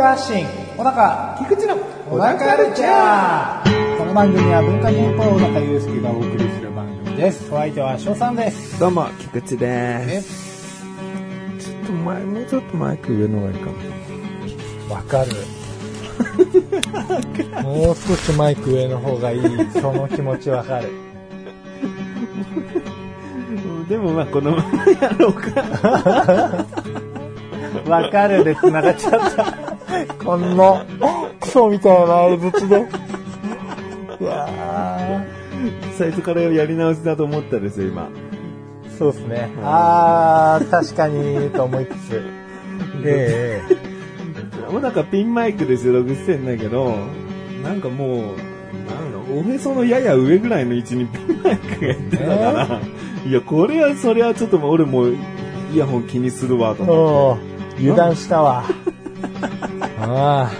化発信小高菊池の小高カルチャー。この番組は文化人と小高祐介がお送りする番組です。お相手は翔さんです。どうも、菊池でえ？す。ちょっと前、もうちょっとマイク上の方がいいかも。わかる。もう少しマイク上の方がいい。その気持ちわかる。でもまあ、このままやろうか。わかるで繋がっちゃったこんなクソみたいな相槌で。いや最初からやり直しだと思ったんですよ、今。ーそうですね。あー確かにと思いつつ。ええ。もうなんかピンマイクで収録してんだけど、なんかもう、なんだろうおへそのやや上ぐらいの位置にピンマイクがやってたから、いや、これは、それはちょっともう俺もイヤホン気にするわと思おー油断したわ。な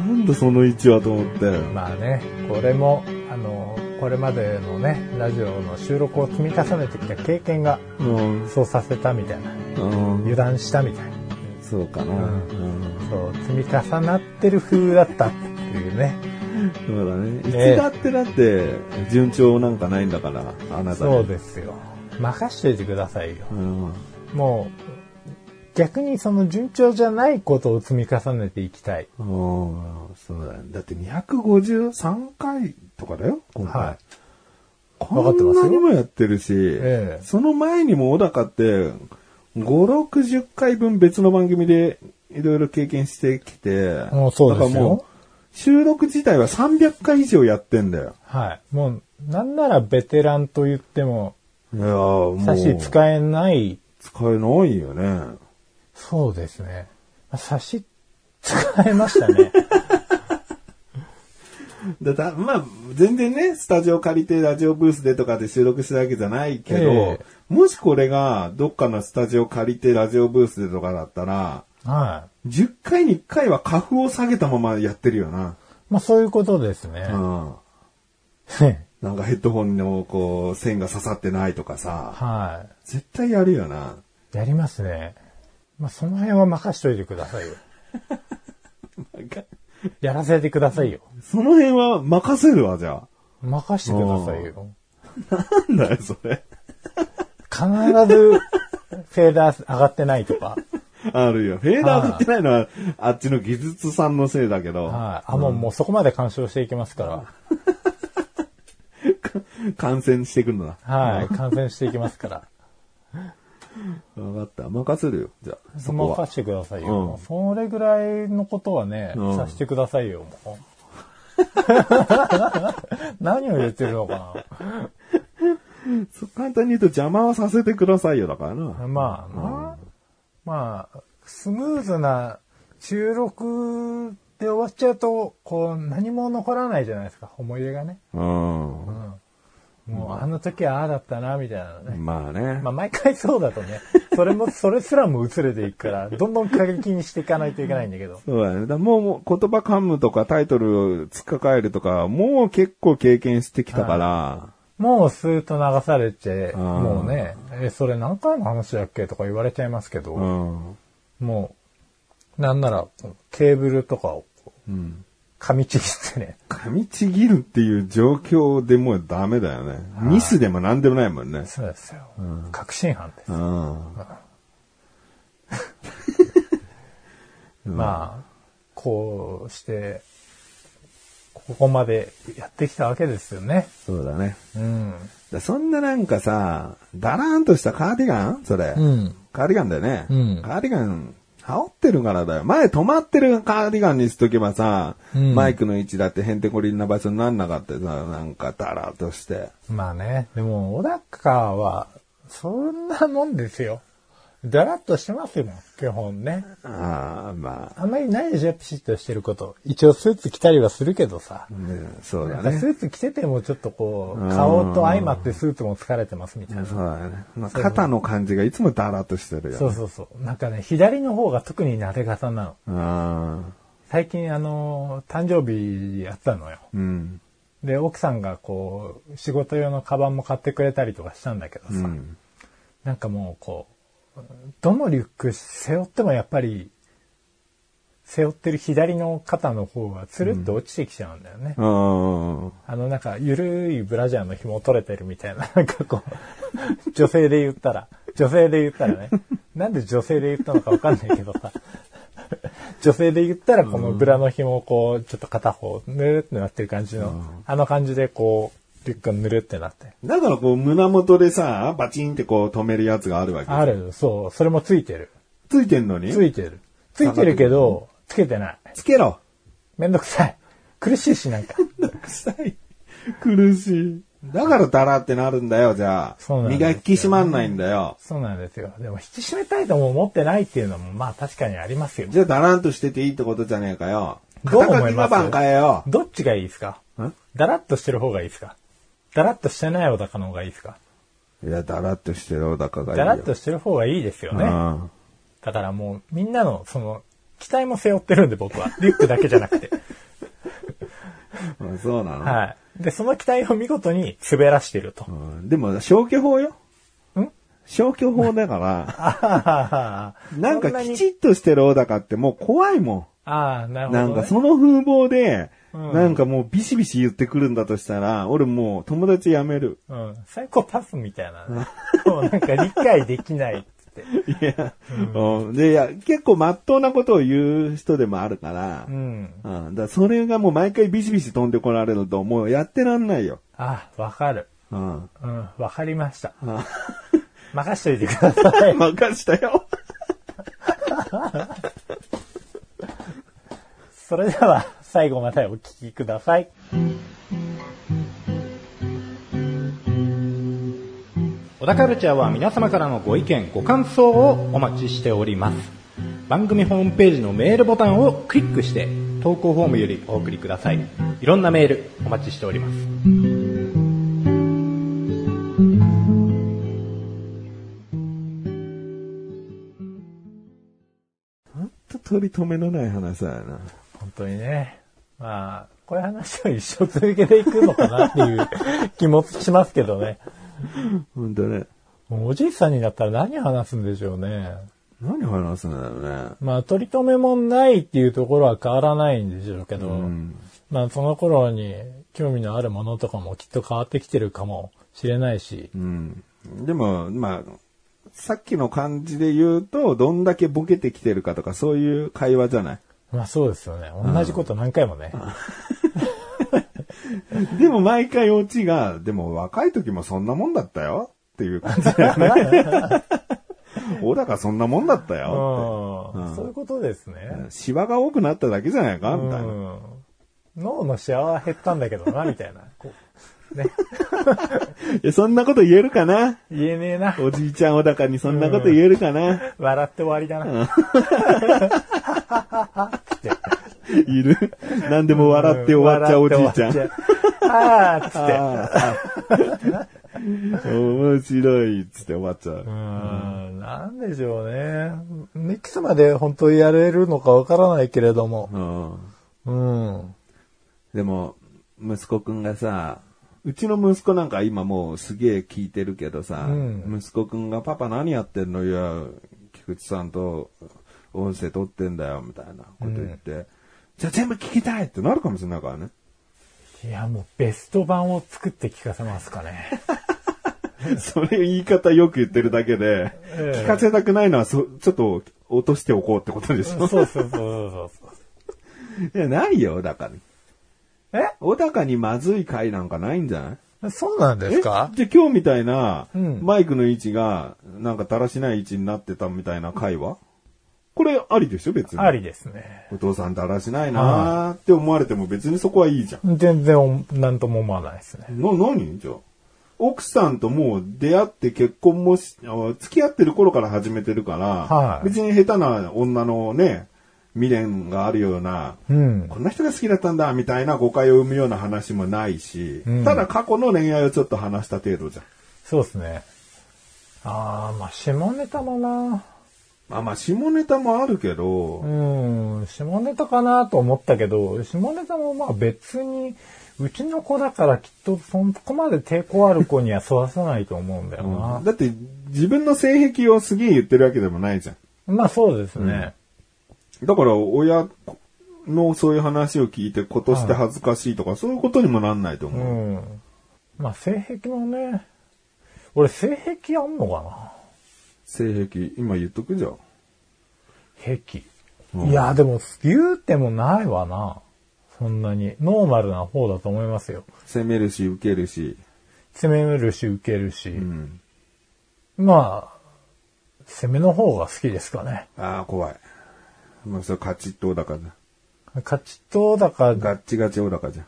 んだその位置はと思って。あまあねこれもあのこれまでのねラジオの収録を積み重ねてきた経験がうん。そうさせたみたいなうん。油断したみたいなそうかな。うんうんそう積み重なってる風だったっていうねそうだね。いつねだってだって、順調なんかないんだから、あなたに。そうですよ任しといてくださいようん。もう逆にその順調じゃないことを積み重ねていきたいうんそうだね。だって253回とかだよ、今回。はいこわかってますよんなにもやってるし、ええその前にも小高って、5、60回分別の番組でいろいろ経験してきて、もうそうですよ収録自体は300回以上やってんだよ。はいもうなんならベテランと言ってもいやーもう、差し使えない使えないよね。そうですね。差し使えましたね。だだまあ、全然ね、スタジオ借りてラジオブースでとかで収録したわけじゃないけど、えもしこれがどっかのスタジオ借りてラジオブースでとかだったら、は10回に1回は花粉を下げたままやってるよな。い。まあそういうことですね。うん。なんかヘッドホンのこう線が刺さってないとかさ、は絶対やるよな。い。やりますね。まあその辺は任しといてくださいよ。やらせてくださいよ。その辺は任せるわ、じゃ任してくださいよ。あ。なんだよ、それ。必ずフェーダー上がってないとか。あるよ。フェーダー上がってないのは、あっちの技術さんのせいだけど、はい。あ、もう、もうそこまで干渉していきますから。感染してくるんだ。はい。感染していきますから。わかった。任せるよ。じゃあ、そこは。任してくださいよ。うんそれぐらいのことはね、うんさせてくださいよ、もう。何を言ってるのかそう簡単に言うと邪魔はさせてくださいよ、だからな。な。まあな。まあ、スムーズな収録で終わっちゃうと、こう、何も残らないじゃないですか、思い出がね。うん。もう、あの時はああだったな、みたいなのね。まあね。まあ、毎回そうだとね、それも、それすらも薄れていくから、どんどん過激にしていかないといけないんだけど。そうだね。だもうもう言葉噛むとかタイトルを突っかかえるとか、もう結構経験してきたから、もうスーッと流されて、んもうね、え、それ何回の話だっけとか言われちゃいますけど、うん。もう、なんなら、ケーブルとかをうん。噛みちぎってね、噛みちぎるっていう状況でもうダメだよね。ミスでも何でもないもんね。そうですよ。確信犯です。うん。まあ、こうして、ここまでやってきたわけですよね。そうだね。うん。だそんななんかさ、だらーんとしたカーディガン？それ。うん。カーディガンだよね。うんカーディガン、羽織ってるからだよ。前止まってるカーディガンにしとけばさ、うんマイクの位置だってへんてこりんな場所になんなかったさ、なんかだらーっとして。まあね、でも、小高は、そんなもんですよ。だらっとしてますよ、基本ね。ああ、まあ、あんまりないでしょ、ピシッとしてること。一応スーツ着たりはするけどさ。ねそうだなんかスね。ーツ着ててもちょっとこう、うん顔と相まってスーツも疲れてますみたいな。そうだね。まあ肩の感じがいつもだらっとしてるよ、ね。そうそうそう。なんかね、左の方が特に撫で型なの。最近あの、誕生日やったのよ。うん。で、奥さんがこう、仕事用のカバンも買ってくれたりとかしたんだけどさ、うん。なんかもうこう、どのリュック背負ってもやっぱり、背負ってる左の肩の方がつるっと落ちてきちゃうんだよね。あーあのなんか、ゆるいブラジャーの紐取れてるみたいな、なんかこう、女性で言ったら、女性で言ったらね、なんで女性で言ったのかわかんないけどさ、女性で言ったらこのブラの紐をこう、ちょっと片方、ぬるってなってる感じの、あの感じでこう、リュックがぬるってなって。だからこう胸元でさ、バチンってこう止めるやつがあるわけ。ある、そう、それもついてる。ついてんのに？ついてる。ついてるけど、つけてない。つけろ。めんどくさい。苦しいしなんか。臭い。苦しい。だからダラってなるんだよ、じゃあ。そうなんですよ身が引き締まんないんだよ。そうなんですよ。でも引き締めたいとも思ってないっていうのもまあ確かにありますよ。じゃあダランとしてていいってことじゃねえかよ。どう思います？肩書きババン変えよどっちがいいですか？ん？だらっとしてる方がいいですか？だらっとしてない小高の方がいいですか？う。いや、ダラっとしてる小高がいいよ。だらっとしてる方がいいですよね。うんだからもうみんなのその期待も背負ってるんで僕は。リュックだけじゃなくて。あそうなの、はい。で、その期待を見事に滑らしてると。うんでも消去法よ。ん？消去法だから、あはははなんかきちっとしてる小高ってもう怖いもああ、なるん。ほど、ね。なんかその風貌で、うんなんかもうビシビシ言ってくるんだとしたら、俺もう友達辞める。うん。サイコパスみたいな、ね。もうなんか理解できないっつって。いや、うんで、いや、結構真っ当なことを言う人でもあるから、うん。うん、だからそれがもう毎回ビシビシ飛んでこられると、もうやってらんないよ。あ、わかる。うん。うん、わかりました。あ任しといてください。任したよ。それでは、最後までお聞きください。小田カルチャーは皆様からのご意見、ご感想をお待ちしております。番組ホームページのメールボタンをクリックして、投稿フォームよりお送りください。いろんなメールお待ちしております。ほんと取り留めのない話だよな。本当にね。まあ、こういう話を一生続けていくのかなっていう気もしますけどね。ほんとね。おじいさんになったら何話すんでしょうね。何話すんだろうね。まあ、取り留めもないっていうところは変わらないんでしょうけど、うん。まあ、その頃に興味のあるものとかもきっと変わってきてるかもしれないし、うん。でも、まあ、さっきの感じで言うと、どんだけボケてきてるかとか、そういう会話じゃない。まあそうですよね。同じこと何回もね。でも毎回オチが、でも若い時もそんなもんだったよっていう感じだよね。小高そんなもんだったようんうんそういうことですってね。。シワが多くなっただけじゃないかみたいな。うん脳のシワは減ったんだけどな、みたいな。ね、いや、そんなこと言えるかな？言えねえな。おじいちゃん小高にそんなこと言えるかな、笑って終わりだな。って いる何でも笑って終わっちゃうおじいちゃん。あーっつって。ああ面白いっつって終わっちゃう。うーん、なんでしょうね。いくつまで本当にやれるのかわからないけれども。うんうん。でも、息子くんがさ、うちの息子なんか今もうすげえ聞いてるけどさ、うん息子くんがパパ何やってんのいや、菊池さんと音声撮ってんだよ、みたいなこと言って、じゃあ全部聞きたいってなるかもしれないからね。いや、もうベスト版を作って聞かせますかね。それ言い方よく言ってるだけで、ええ聞かせたくないのはそちょっと落としておこうってことでしょ？そうそうそうそうそう。いや、ないよ、小高に。え？小高にまずい回なんかないんじゃない？そうなんですか？え？じゃあ今日みたいな、うんマイクの位置が、なんかだらしない位置になってたみたいな回は？これありでしょ別に。ありですね。お父さんだらしないなーって思われても別にそこはいいじゃん。全然何とも思わないですね。な、何？じゃあ。奥さんともう出会って結婚もし、あ付き合ってる頃から始めてるから、はい別に下手な女のね、未練があるような、うん。こんな人が好きだったんだ、みたいな誤解を生むような話もないし、うんただ過去の恋愛をちょっと話した程度じゃん。そうですね。ああ、まあ、下ネタもな。まあまあ、下ネタもあるけど、うん、下ネタかなと思ったけど、下ネタもまあ別にうちの子だからきっとそこまで抵抗ある子には育たないと思うんだよな。だって自分の性癖をすげえ言ってるわけでもないじゃん。まあそうですね。だから親のそういう話を聞いてことして恥ずかしいとか、そういうことにもなんないとう思う。ん。まあ性癖もね、俺性癖あんのか性癖、今言っとくじゃん。な癖。うんいや、でも言うてもないわな。そんなに。ノーマルな方だと思いますよ。攻めるし、受けるし。攻めるし、受けるし。うん。まあ、攻めの方が好きですかね。ああ、怖い。もうそれ勝ちっとだからだ。勝ちとだから、ガッチガチおだかじゃん。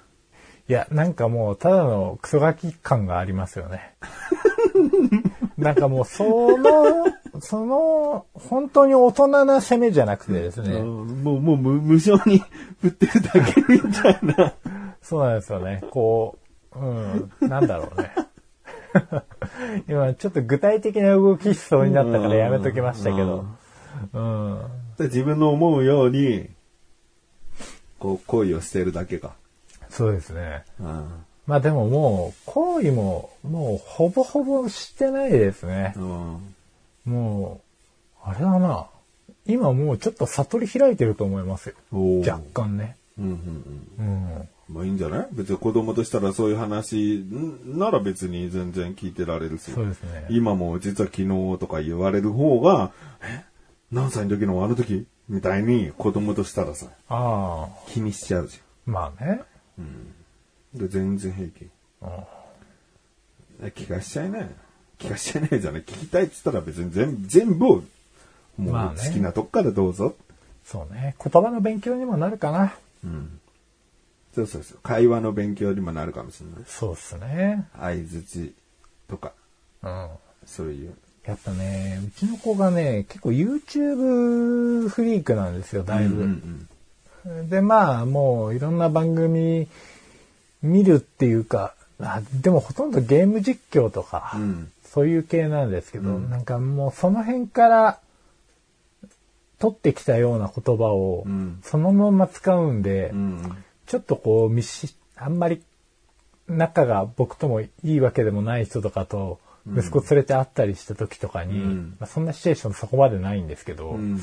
いや、なんかもう、ただのクソガキ感がありますよね。なんかもう、その、その、本当に大人な攻めじゃなくてですね。うんもう、もう無無償に振ってるだけみたいな。そうなんですよね。こう、うん、なんだろうね。今、ちょっと具体的な動きしそうになったからやめときましたけど。うん。で自分の思うように、こう、恋をしてるだけか。そうですね。うん。まあでももう、行為も、もうほぼほぼしてないですね。うん。もう、あれだな。今もうちょっと悟り開いてると思いますよ。おー若干ね。うんうんうん。うん。まあいいんじゃない？別に子供としたらそういう話んなら別に全然聞いてられるし。そうですね。今も実は昨日とか言われる方が、え？何歳の時のあの時みたいに子供としたらさ、ああ、気にしちゃうじまあね。ゃん。で、全然平気。うんえ聞かしちゃいない。聞かしちゃいないじゃない？聞きたいって言ったら別に全全部を、もう好きなとこからどうぞ。そうね。言葉の勉強にもなるかな。うん。そうそうそう。会話の勉強にもなるかもしれない。そうっすね。相づちとか、うん。そういう。やっぱね、うちの子がね、結構 YouTube フリークなんですよ、だいぶ。うんうんで、まあ、もういろんな番組見るっていうか、あでもほとんどゲーム実況とか、うんそういう系なんですけど、うんなんかもうその辺から取ってきたような言葉をうんそのまま使うんで、うん。ちょっとこう、あんまり仲が僕ともいいわけでもない人とかと、息子連れて会ったりした時とかに、うんまあ、そんなシチュエーションそこまでないんですけど、うん。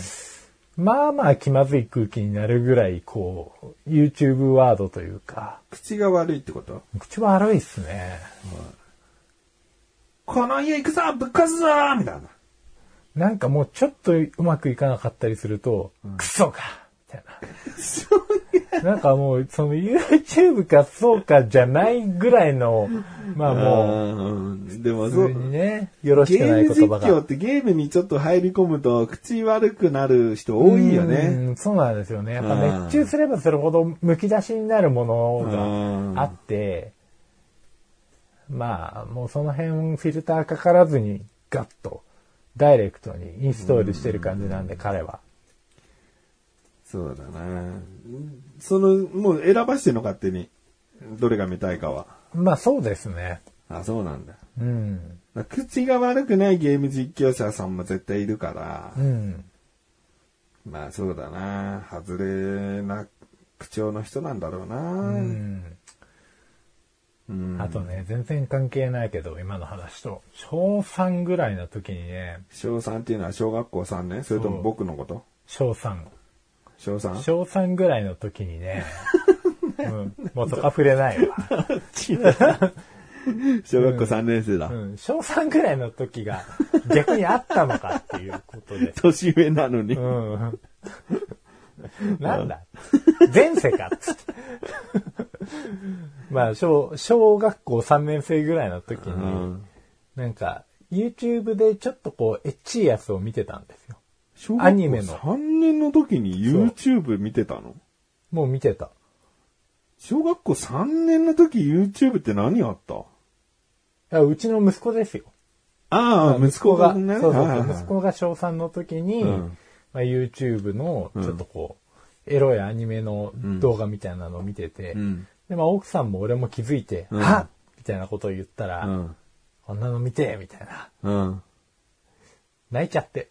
まあまあ気まずい空気になるぐらい、こう、YouTube ワードというか、口が悪いってこと？口悪いっすね。この家行くぞぶっ壊すぞみたいな。なんかもうちょっとうまくいかなかったりすると、クソかみたいな。なんかもう、その YouTube かそうかじゃないぐらいの、まあもうんでもね、よろしゲくないーム実言葉が。況ってゲームにちょっと入り込むと口悪くなる人多いようね。んそうなんですよね。やっぱうん熱中すればするほどむき出しになるものがあって、まあ、もうその辺フィルターかからずにガッとダイレクトにインストールしてる感じなんで、彼は。そうだな。その、もう選ばしてんの勝手に。どれが見たいかは。まあそうですね。あ、そうなんだ。うん。口が悪くないゲーム実況者さんも絶対いるからう、ん。まあそうだな。外れな口調の人なんだろうな。うん。うんあとね、全然関係ないけど、今の話と、小3ぐらいの時にね、小3っていうのは小学校3年？それとも僕のこと？小3。小 3? 小3ぐらいの時にね、うん、元か触れないわ。小学校3年生だ。うん、小3ぐらいの時が逆にあったのかっていうことで。年上なのに。うん。なんだ前世かっつって。まあ、小、小学校3年生ぐらいの時うに、んなんか、YouTube でちょっとこう、エッチいやつを見てたんですよ。小アニメの3年の時に YouTube 見てたの？もう見てた。小学校3年の時 YouTube って何あった？いやうちの息子ですよ。ああ、息子がね。そうそうそう。息子が小3の時に、うんまあ、YouTube のちょっとこう、エロいアニメの動画みたいなのを見てて、うん。で、まあ、奥さんも俺も気づいて、うんはっみたいなことを言ったら、うん。こんなの見てみたいな。うん。泣いちゃって。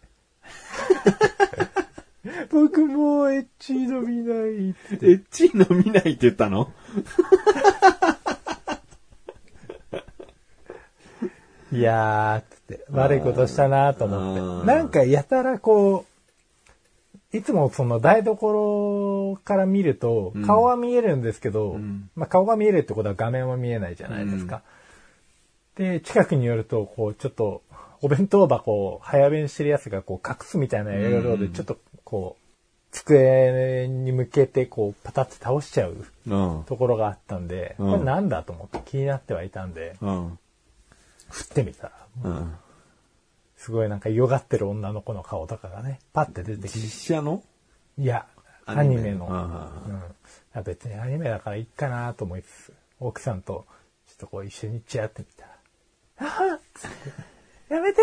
僕もうエッチ飲みないって。エッチ飲みないって言ったの？いやー、つって、悪いことしたなとあ思ーって。なんかやたらこう、いつもその台所から見るとうん、顔は見えるんですけど、んまあ顔が見えるってことは画面は見えないじゃないですか。で、近くに寄ると、こう、ちょっと、お弁当箱を早弁してるやつがこう隠すみたいなやり方で、ちょっとこう、机に向けてこう、パタッて倒しちゃううん。ところがあったんで、うん。これなんだと思って気になってはいたんで、うん。振ってみたら、うん。すごいなんかよがってる女の子の顔とかがね、パッて出てきて、実写の？いや、アアニメの、あうん。別にアニメだからいいかなと思いつつ、奥さんとちょっとこう一緒にチラってみたら、ああっやめて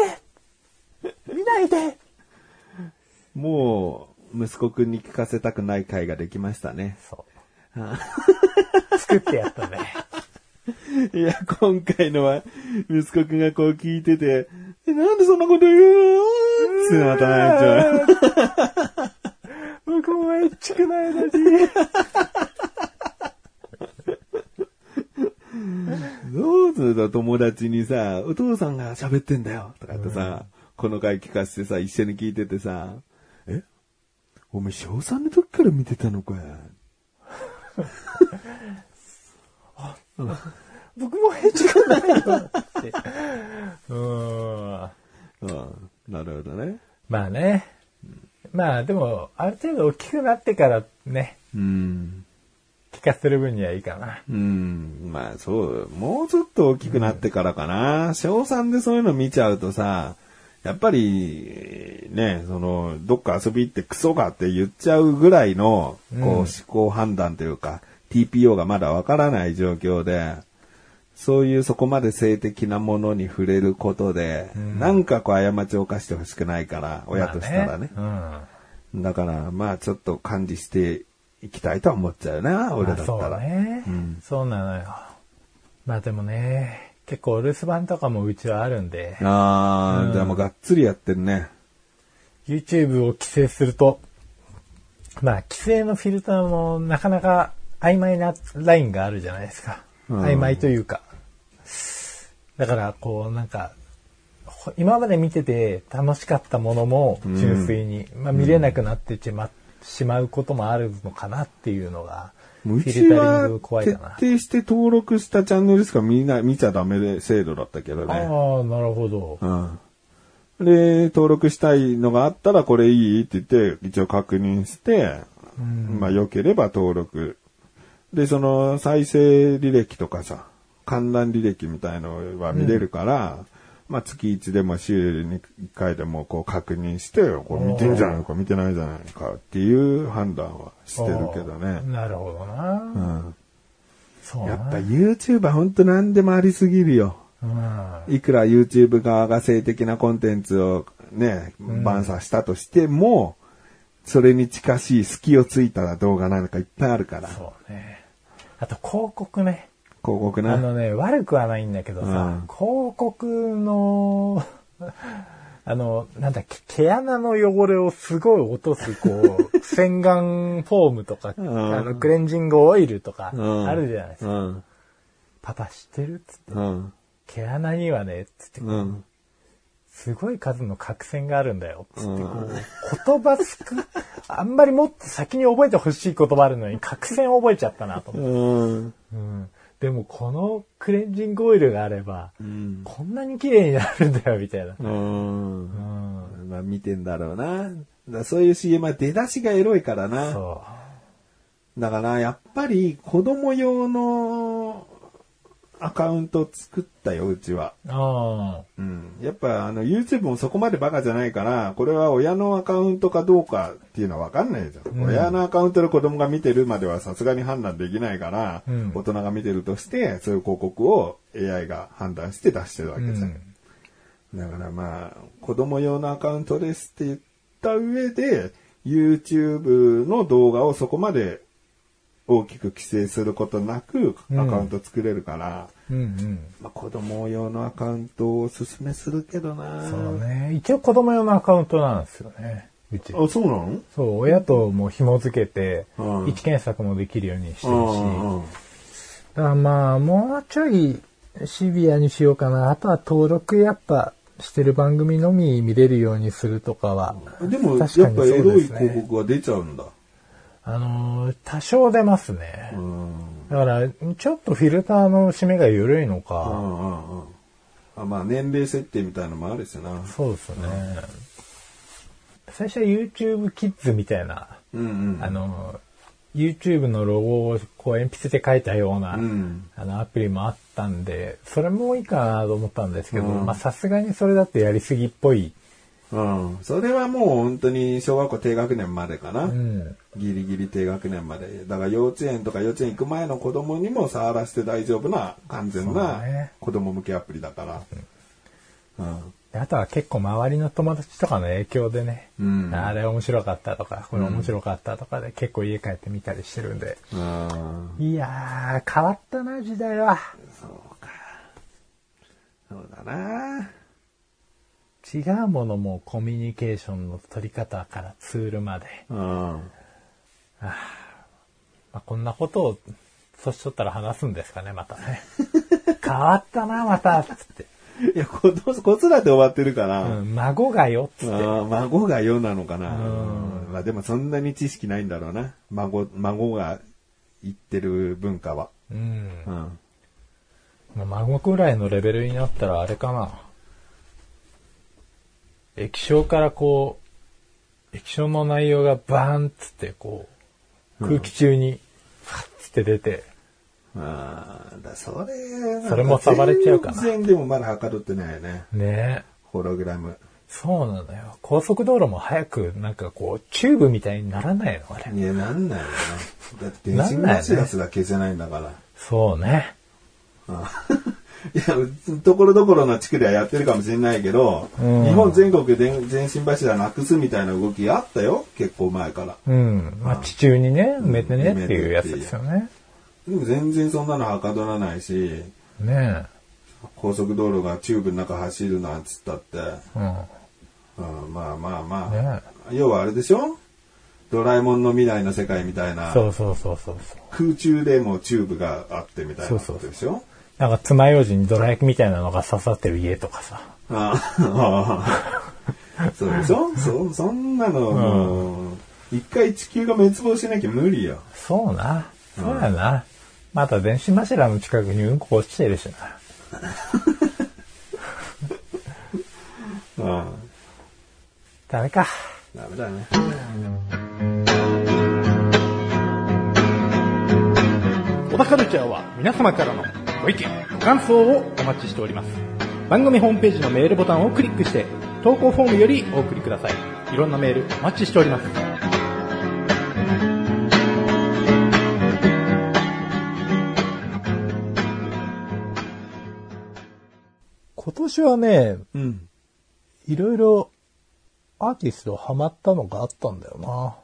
見ないでもう、息子くんに聞かせたくない回ができましたね。そう。作ってやったね。いや、今回のは、息子くんがこう聞いてて、えなんでそんなこと言うの？ってまた泣いちゃう。僕もエッチくないのに。どうすると友達にさ、お父さんが喋ってんだよとかってさ、この回聞かせてさ、一緒に聞いててさ、え？お前小3の時から見てたのか僕もエッチくないのって。うーん。うん。なるほどね。まあね。まあでも、ある程度大きくなってからね、うん。聞かせる分にはいいかな。うん。まあそう、もうちょっと大きくなってからかな。小3でそういうの見ちゃうとさ、やっぱり、ね、その、どっか遊び行ってクソかって言っちゃうぐらいの、こう、うん思考判断というか、TPO がまだわからない状況で、そういうそこまで性的なものに触れることで、んなんかこう過ちを犯してほしくないから、親としたらね。まあねだから、まあちょっと管理していきたいとは思っちゃうな、うん。俺だったまあそうら。ね、うんそうなのよ。まあでもね、結構お留守番とかもうちはあるんで、ああ、うんじゃあもうがっつりやってるね。YouTube を規制すると、まあ規制のフィルターもなかなか曖昧なラインがあるじゃないですか。うん曖昧というか。だからこうなんか、ほ今まで見てて楽しかったものも純粋に、まあ見れなくなってしま,、しまうこともあるのかなっていうのが、フうィルタリング怖い徹かな。底して登録したチャンネルしか見な見ちゃダメで制度だったけどああね。ー、なるほど。うん。で、登録したいのがあったらこれいいって言って、一応確認して、まあ良ければ登録。で、その再生履歴とかさ、観覧履歴みたいのは見れるから、まあ月1でも週に1回でもこう確認して、これ見てんじゃないのか見てないじゃないかっていう判断はしてるけどね。なるほどな。うん。そうなやっぱ YouTuber ほんと何でもありすぎるよ。うん。いくら YouTube 側が性的なコンテンツをね、バンサしたとしても、それに近しい隙をついた動画なんかいっぱいあるから。そうね。あと広告ね。広告な。あのね、悪くはないんだけどさ、うん広告の、あの、なんだっけ、毛穴の汚れをすごい落とす、こう、洗顔フォームとか、うんあの、クレンジングオイルとか、うんあるじゃないですか。うん。パパ知ってるっつって、うん。毛穴にはね、つって、うん。すごい数の角栓があるんだよ、つって、うんこう、言葉すく、あんまりもっと先に覚えてほしい言葉あるのに、角栓を覚えちゃったなと思って。うん。うん。でも、このクレンジングオイルがあれば、うん。こんなに綺麗になるんだよ、みたいな。うん。うん。まあ見てんだろうな。そういう CM は出だしがエロいからな。そだからやっぱり子供用のアカウント作ったよ、うちは。う。あうん。やっぱあの YouTube もそこまでバカじゃないから、これは親のアカウントかどうかっていうのはわかんないじゃん。うん親のアカウントで子供が見てるまではさすがに判断できないから、うん大人が見てるとして、そういう広告を AI が判断して出してるわけじゃん。ん。だからまあ、子供用のアカウントですって言った上で、YouTube の動画をそこまで大きく規制することなくうんアカウント作れるから、うんうん。まあ子供用のアカウントをおすすめするけどなそうね。一応子供用のアカウントなんですよね。うち。あ、そうなの？そう、親とも紐付けて、うん位置検索もできるようにしてるし、うんうんだからまあ、もうちょいシビアにしようかな。あとは登録やっぱしてる番組のみ見れるようにするとかは。うんでも、やっ確かにぱエロい広告は出ちゃうんだ。あのー多少出ますね。うん。だから、ちょっとフィルターの締めが緩いのうか、んうんうん。あまあ、年齢設定みたいなのもあるしな。そうですね。最初は YouTube Kids みたいな、うんうん。あの、YouTube のロゴをこう鉛筆で書いたような、うん。あのアプリもあったんで、それもいいかなと思ったんですけど、うんまあさすがにそれだとやりすぎっぽい。うん。それはもう本当に小学校低学年までかな。うん。ギリギリ低学年まで。だから幼稚園とか幼稚園行く前の子供にも触らせて大丈夫な完全なね子供向けアプリだから。うん。であとは結構周りの友達とかの影響でね、うん。あれ面白かったとか、これ面白かったとかで結構家帰って見たりしてるんで。うん。いやー、変わったな、時代は。そうか。そうだな。違うものもコミュニケーションの取り方からツールまで。うん。まあ、こんなことを、年取ったら話すんですかね、またね。変わったな、また、つって。いや、子供子育て終わってるから、うん、孫がよ、つって。あー孫が世なのかな。うんまあでもそんなに知識ないんだろうな。孫、孫が言ってる文化は。うん。うん。まあ孫くらいのレベルになったらあれかな。液晶からこう、液晶の内容がバーンっつってこう、空気中に、ファッつって出て、ああ、だそれ、それも触れちゃうかな全然でもまだはかどってないよね。ねホログラム。そうなのよ。高速道路も早く、なんかこう、チューブみたいにならないのあれ。いや、なんないよな。だって電信なんないね柱すら消せないんだから。そうね。いや、ところどころの地区ではやってるかもしれないけど、うん日本全国で電信柱なくすみたいな動きあったよ。結構前から。うん。まあ、地中にね、埋めてねっていうやつですよね。でも全然そんなのはかどらないし、ね高速道路がチューブの中走るなんつったって、え。うん。うん、まあまあまあ、ね要はあれでしょ？ドラえもんの未来の世界みたいな、そうそうそうそうそう。空中でもチューブがあってみたいなことでしょ？なんか爪楊枝にドラ焼きみたいなのが刺さってる家とかさ。ああそうでしょ？そそんなのもう、一回地球が滅亡しなきゃ無理よ。そうな。そうやな。また電信柱の近くにうんこ落ちてるしな。うん。ダメか。ダメだね。小田カルチャーは皆様からのご意見、ご感想をお待ちしております。番組ホームページのメールボタンをクリックして、投稿フォームよりお送りください。いろんなメールお待ちしております。今年はね、うん。いろいろアーティストハマったのがあったんだよな。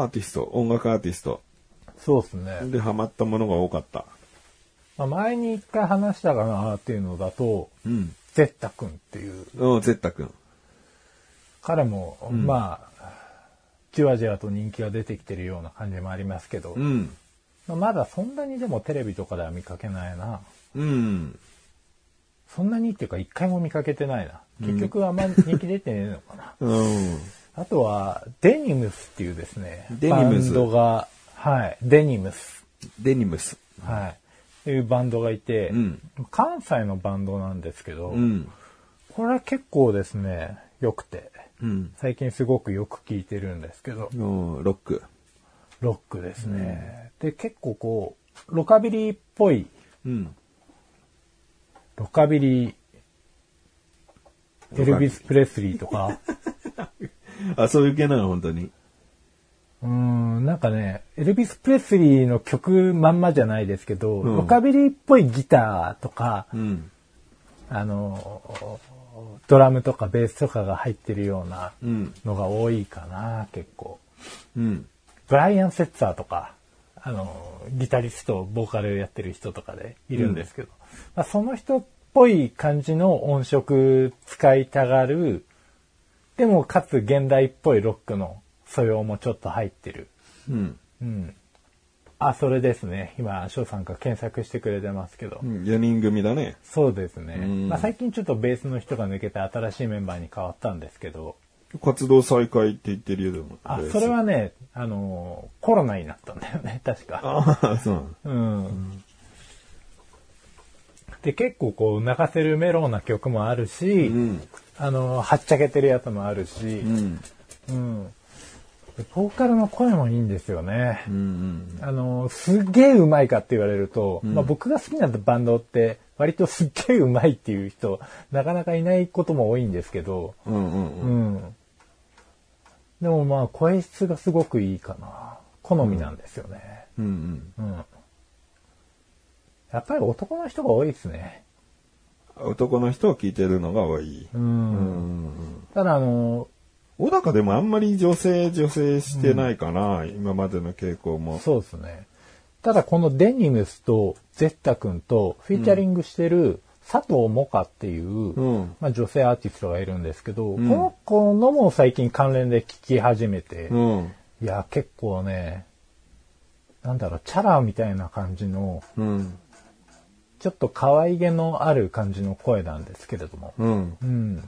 アーティスト、音楽アーティスト。そうですね。で、ハマったものが多かった。まあ、前に一回話したかなっていうのだと、うん。ゼッタ君っていう、おゼッタ君。彼も、まあ、じわじわと人気が出てきてるような感じもありますけど、うん。まあまだそんなにでもテレビとかでは見かけないな。うん。そんなにっていうか一回も見かけてないな。結局あんまり人気出てねえのかな。うん。あとは、デニムスっていうですね、デニムスバンドが、はい、デニムス。デニムス。はい。っていうバンドがいて、うん関西のバンドなんですけど、うん。これは結構ですね、良くて、うん。最近すごくよく聴いてるんですけど、おロック。ロックですね。で、結構こう、ロカビリーっぽい、うん。ロカビリー、エルビス・プレスリーとか、あ、そういう系なの、本当に。うーん、なんかね、エルビス・プレスリーの曲まんまじゃないですけど、うんロカビリーっぽいギターとか、うん。あの、ドラムとかベースとかが入ってるようなうん。のが多いかな、結構。うん。ブライアン・セッツァーとか、あの、ギタリスト、ボーカルやってる人とかでいるんですけど、まあ、その人っぽい感じの音色使いたがる、でもかつ現代っぽいロックの素養もちょっと入ってる。うん。うん。あ、それですね。今、翔さんが検索してくれてますけど。4人組だね。そうですね。うんまあ、最近ちょっとベースの人が抜けて新しいメンバーに変わったんですけど、活動再開って言ってるよ、でも。あそれはね、あのーコロナになったんだよね、確か。ああ、そうなのうん。で、結構こう、泣かせるメロウな曲もあるし、うん。あのーはっちゃけてるやつもあるし、うん。うん。でボーカルの声もいいんですよね。うん。あの、すっげえうまいかって言われると、まあ僕が好きなバンドって、割とすっげえうまいっていう人、なかなかいないことも多いんですけど、うん。うん。ううん。ん。でもまあ声質がすごくいいかな。好みなんですよね。うん。うん。やっぱり男の人が多いですね。男の人を聞いてるのが多い。う。うんん。ただあの、小高でもあんまり女性、女性してないかな、今までの傾向も。そうですね。ただこのデニムスとゼッタ君とフィーチャリングしてる佐藤モカっていう、うん。まあ、女性アーティストがいるんですけど、んこの子のも最近関連で聞き始めて、うん。いや、結構ね、なんだろう、チャラみたいな感じの、うん。ちょっと可愛げのある感じの声なんですけれども、うん。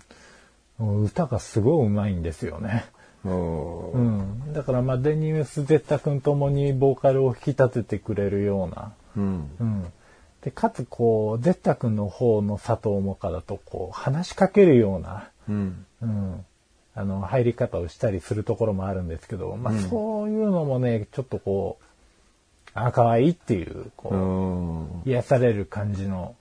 うん。歌がすごい上手いんですよね。うん。だからまあ、デニムス・ゼッタ君ともにボーカルを引き立ててくれるような、うん。うん。で、かつこう、ゼッタ君の方の佐藤萌歌だと、こう、話しかけるような、うん。うん。あの、入り方をしたりするところもあるんですけど、まあ、そういうのもね、ちょっとこう、あ、可愛いっていう、こう、うん。癒される感じの、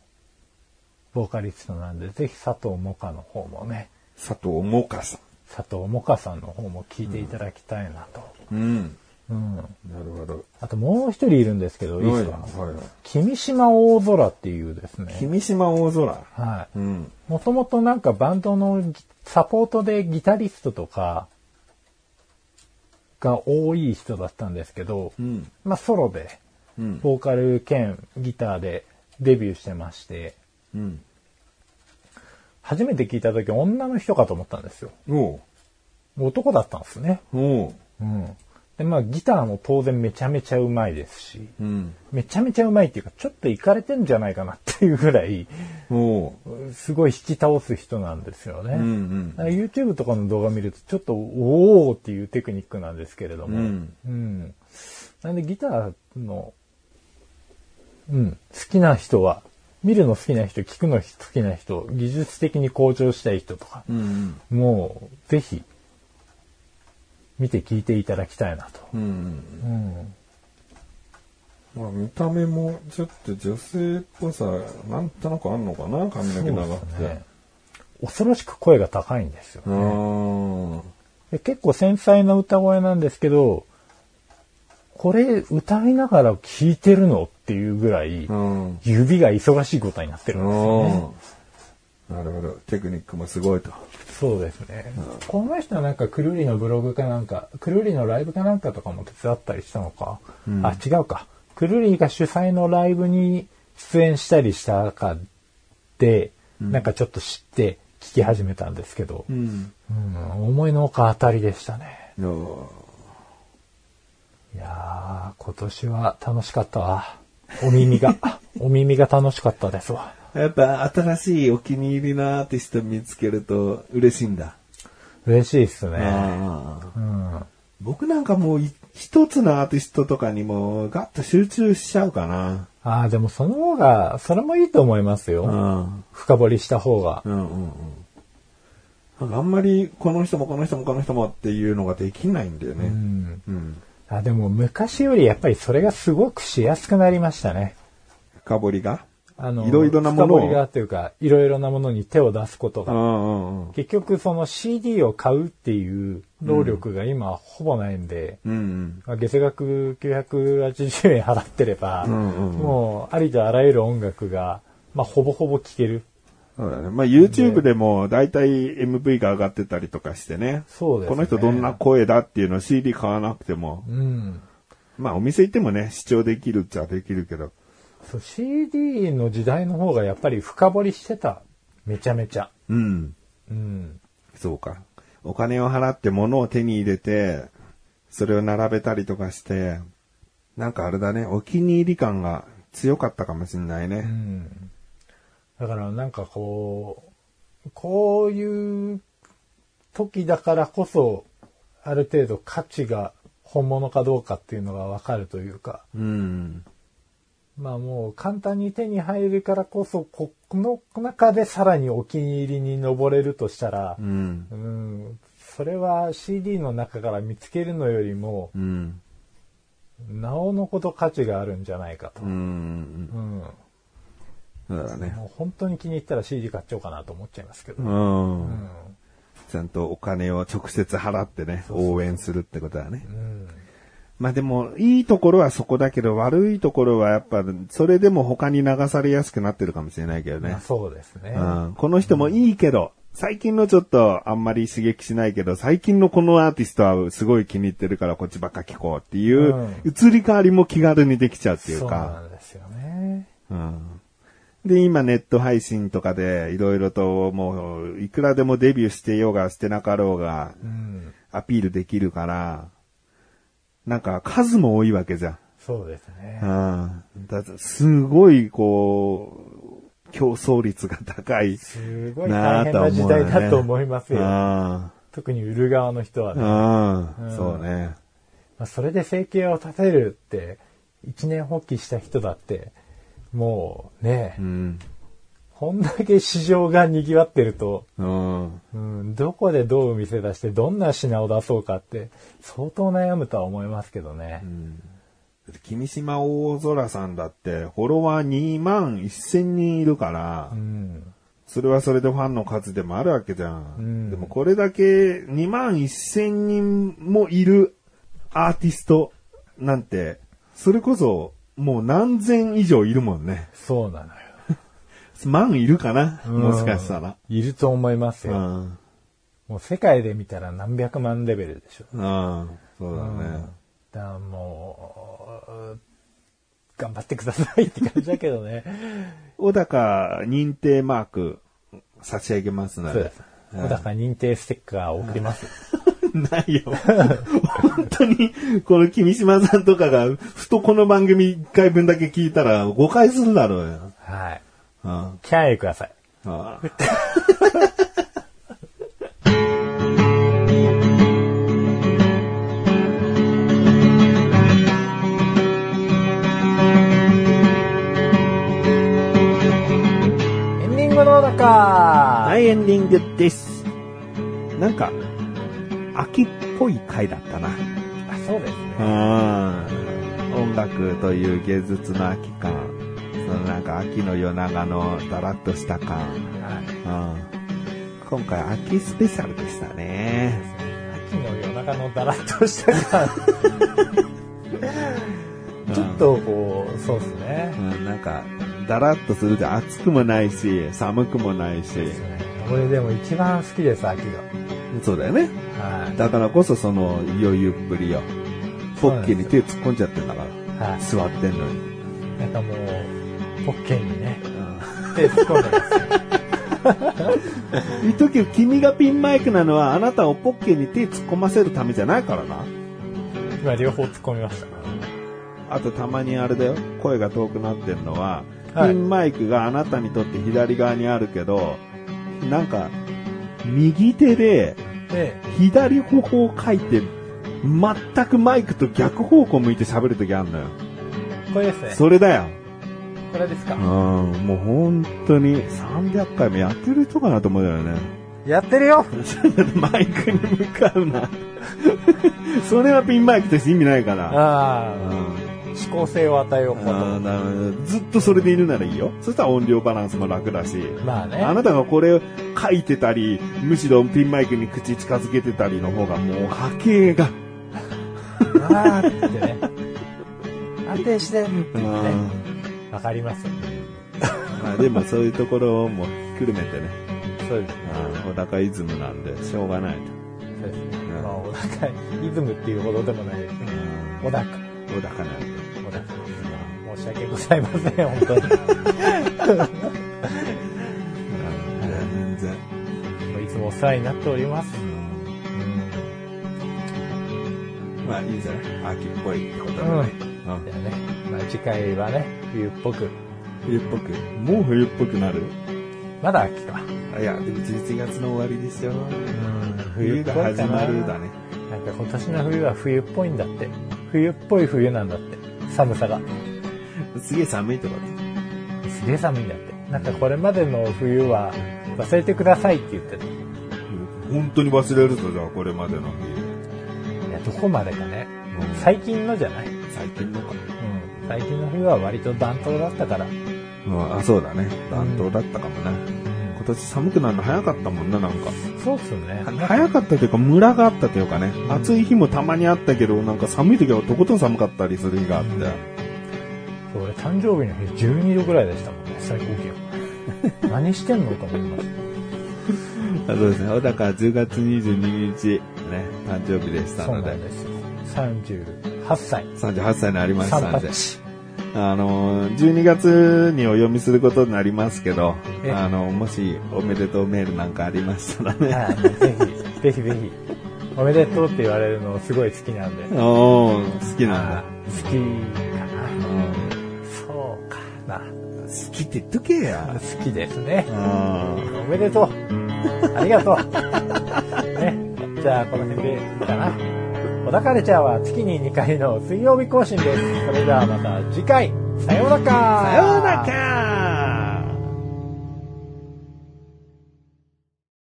ボーカリストなんで、ぜひ佐藤萌歌の方もね、佐藤萌歌さ佐藤萌歌さんの方も聞いていただきたいなと。ん。うん。うん。なるほど。あともう一人いるんですけど、いいですかはいはい。君島大空っていうですね。君島大空。はい。うん。もともとなんかバンドのギサポートでギタリストとかが多い人だったんですけど、うん。まあソロでうん。ボーカル兼ギターでデビューしてまして、うん。初めて聞いた時女の人かと思ったんですよ。男だったんですね。おう。うん。で、まあギターも当然めちゃめちゃうまいですし、うん。めちゃめちゃうまいっていうかちょっといかれてんじゃないかなっていうぐらい、おう。すごい引き倒す人なんですよね。うんうん。あ YouTube とかの動画見るとちょっとおーっていうテクニックなんですけれども、うんうんなんでギターの、うん、好きな人は、見るの好きな人、聞くの好きな人、技術的に向上したい人とか、うんもうぜひ見て聞いていただきたいなと。うん。うん。うんまあ見た目もちょっと女性っぽさ、なんとなくあんのかな髪の毛長くて。ね恐ろしく声が高いんですよう。ーん。で結構繊細な歌声なんですけど、これ歌いながら聴いてるのっていうぐらい、うん。指が忙しいことになってるんですよね。うん。なるほど。テクニックもすごいと。そうですね。この人はなんかくるりのブログかなんか、くるりのライブかなんかとかも手伝ったりしたのか？あ、違うか。くるりが主催のライブに出演したりしたかで、なんかちょっと知って聞き始めたんですけど、ん。うん、思いのほか当たりでしたね。おいやー、今年は楽しかったわ。お耳が、お耳が楽しかったですわ。やっぱ新しいお気に入りのアーティスト見つけると嬉しいんだ。嬉しいっすね。うん。僕なんかもうい一つのアーティストとかにもガッと集中しちゃうかな。ああ、でもその方が、それもいいと思いますよ。うん。深掘りした方が。うんうんうん。あんまりこの人もこの人もこの人もっていうのができないんだようね。ん。うん。あでも昔よりやっぱりそれがすごくしやすくなりましたね。深掘りが？あの、いろいろなものを？深掘りがっていうか、いろいろなものに手を出すことが。うんうんうん。結局その CD を買うっていう労力が今ほぼないんで、うんうん。まあ月額980円払ってれば、んうんうんもうありとあらゆる音楽が、まあほぼほぼ聴ける。そうだね。まあ YouTube でも大体 MV が上がってたりとかしてね。そうですね。この人どんな声だっていうのを CD 買わなくても。うん。まあお店行ってもね、視聴できるっちゃできるけど。そう CD の時代の方がやっぱり深掘りしてた。めちゃめちゃ。うん。うん。そうか。お金を払って物を手に入れて、それを並べたりとかして、なんかあれだね、お気に入り感が強かったかもしんないうね。ん。だからなんかこう、こういう時だからこそ、ある程度価値が本物かどうかっていうのがわかるというか、うん。まあもう簡単に手に入るからこそ、この中でさらにお気に入りに登れるとしたらう、ん。うん、それは CD の中から見つけるのよりも、うん。なおのこと価値があるんじゃないかと。うん。うん。そうだね。もう本当に気に入ったら CD 買っちゃおうかなと思っちゃいますけど。うん。うん。ちゃんとお金を直接払ってね、応援するってことだね。うん。まあでも、いいところはそこだけど、悪いところはやっぱ、それでも他に流されやすくなってるかもしれないけどねまあ。そうですね。うん、この人もいいけど、最近のちょっとあんまり刺激しないけど、最近のこのアーティストはすごい気に入ってるからこっちばっか聴こうっていう、うん移り変わりも気軽にできちゃうっていうそうなか。んですよね。うんで、今ネット配信とかでいろいろともう、いくらでもデビューしてようがしてなかろうが、うん。アピールできるから、なんか数も多いわけじゃん。そうですね。うん。だすごい、こう、競争率が高い。すごい大変な時代だと思いますよ。あ特に売る側の人はね。まあ、うんそうね。あ、それで生計を立てるって、一年発起した人だって、もうね、うん。こんだけ市場が賑わってると、うん。うん、どこでどう店出してどんな品を出そうかって相当悩むとは思いますけどね。君島大空さんだって、フォロワー2万1000人いるからう、ん。それはそれでファンの数でもあるわけじゃん。うんでもこれだけ2万1000人もいるアーティストなんて、それこそもう何千以上いるもんね。そうなのよ。万いるかな、うんもしかしたら。いると思いますよ。うん。もう世界で見たら何百万レベルでしょ。うん。そうだね。だからもう、頑張ってくださいって感じだけどね。小高認定マーク差し上げますのでそうです。。小高認定ステッカー送ります。ないよ。本当に、この君島さんとかが、ふとこの番組1回分だけ聞いたら誤解するだろうよ。はい。あキャンエください。あエンディングの中はい、エンディングです。なんか、秋っぽい回だったな。あそうですね。うん。音楽という芸術の秋感。そのなんか秋の夜長のだらっとした感。はい。うん。今回秋スペシャルでしたね。秋の夜中のだらっとした感。ちょっとこう、そうですねう。ん、なんか、だらっとするで暑くもないし、寒くもないし。俺でも一番好きです、秋そうだよね。が。はい。だからこそその余裕っぷりよ。ポッケに手突っ込んじゃってんだから。はい。座ってんのに。なんかもう、ポッケにね、手突っ込んでますよ。言っと君がピンマイクなのは、あなたをポッケに手突っ込ませるためじゃないからな。今両方突っ込みました。あとたまにあれだよ、声が遠くなってんのは、はいピンマイクがあなたにとって左側にあるけど、なんか、右手でで、左頬を書いて、全くマイクと逆方向向いて喋るときあるのよ。これですね。それだよ。これですかうん、。もう本当に300回もやってる人かなと思うよね。やってるよ マイクに向かうな。それはピンマイクとして意味ないから。ああ、うん指向性を与えようかあーなずっとそれでいるならいいよ。そしたら音量バランスも楽だし。と。まあね。あなたがこれを書いてたり、むしろピンマイクに口近づけてたりの方がもう波形が。あーってね。安定してってうね。んわかりますよ。まあでもそういうところもひっくるめてね。そうです。あー小高イズムなんでしょうがないと。そうですね。うんまあ、小高イズムっていうほどでもないです小高。小高なんで。訳ございません、本当に。全然。いつもお世話になっております。まあいいんじゃない秋っぽいってことだね。うん。だよね。まあ次回はね、冬っぽく。冬っぽく。もう冬っぽくなるまだ秋か。いや、でも11月の終わりですよ。うん、冬が始まるだね。なんか今年の冬は冬っぽいんだって。冬っぽい冬なんだって。寒さが。すげえ寒いとかすげえ寒いんだって。なんかこれまでの冬は忘れてくださいって言ってた。本当に忘れるぞ、じゃあこれまでの冬。いや、どこまでかね。最近のじゃない？最近のか。うん。最近の冬は割と暖冬だったから。うん、あ、そうだね。暖冬だったかもな。今年寒くなるの早かったもんな、なんか。そうっすね。早かったというか、ムラがあったというかね、うん、暑い日もたまにあったけど、なんか寒い時はとことん寒かったりする日があって。そう、俺誕生日の日12度ぐらいでしたもんね、最高気温。何してんのと思いました。そうですね。小高10月22日、ね、誕生日でしたので。そうなんですよ。38歳。38歳になりましたので。あの、12月にお読みすることになりますけど、あの、もしおめでとうメールなんかありましたらね。はい、ぜひ、ぜひぜひ。おめでとうって言われるのすごい好きなんで。お好きなんだ。好ききって言っとけや。好きですね。おめでとう。ありがとう。ね。じゃあ、この辺でいいかな。小田カルチャーは月に2回の水曜日更新です。それではまた次回、さようならさようなら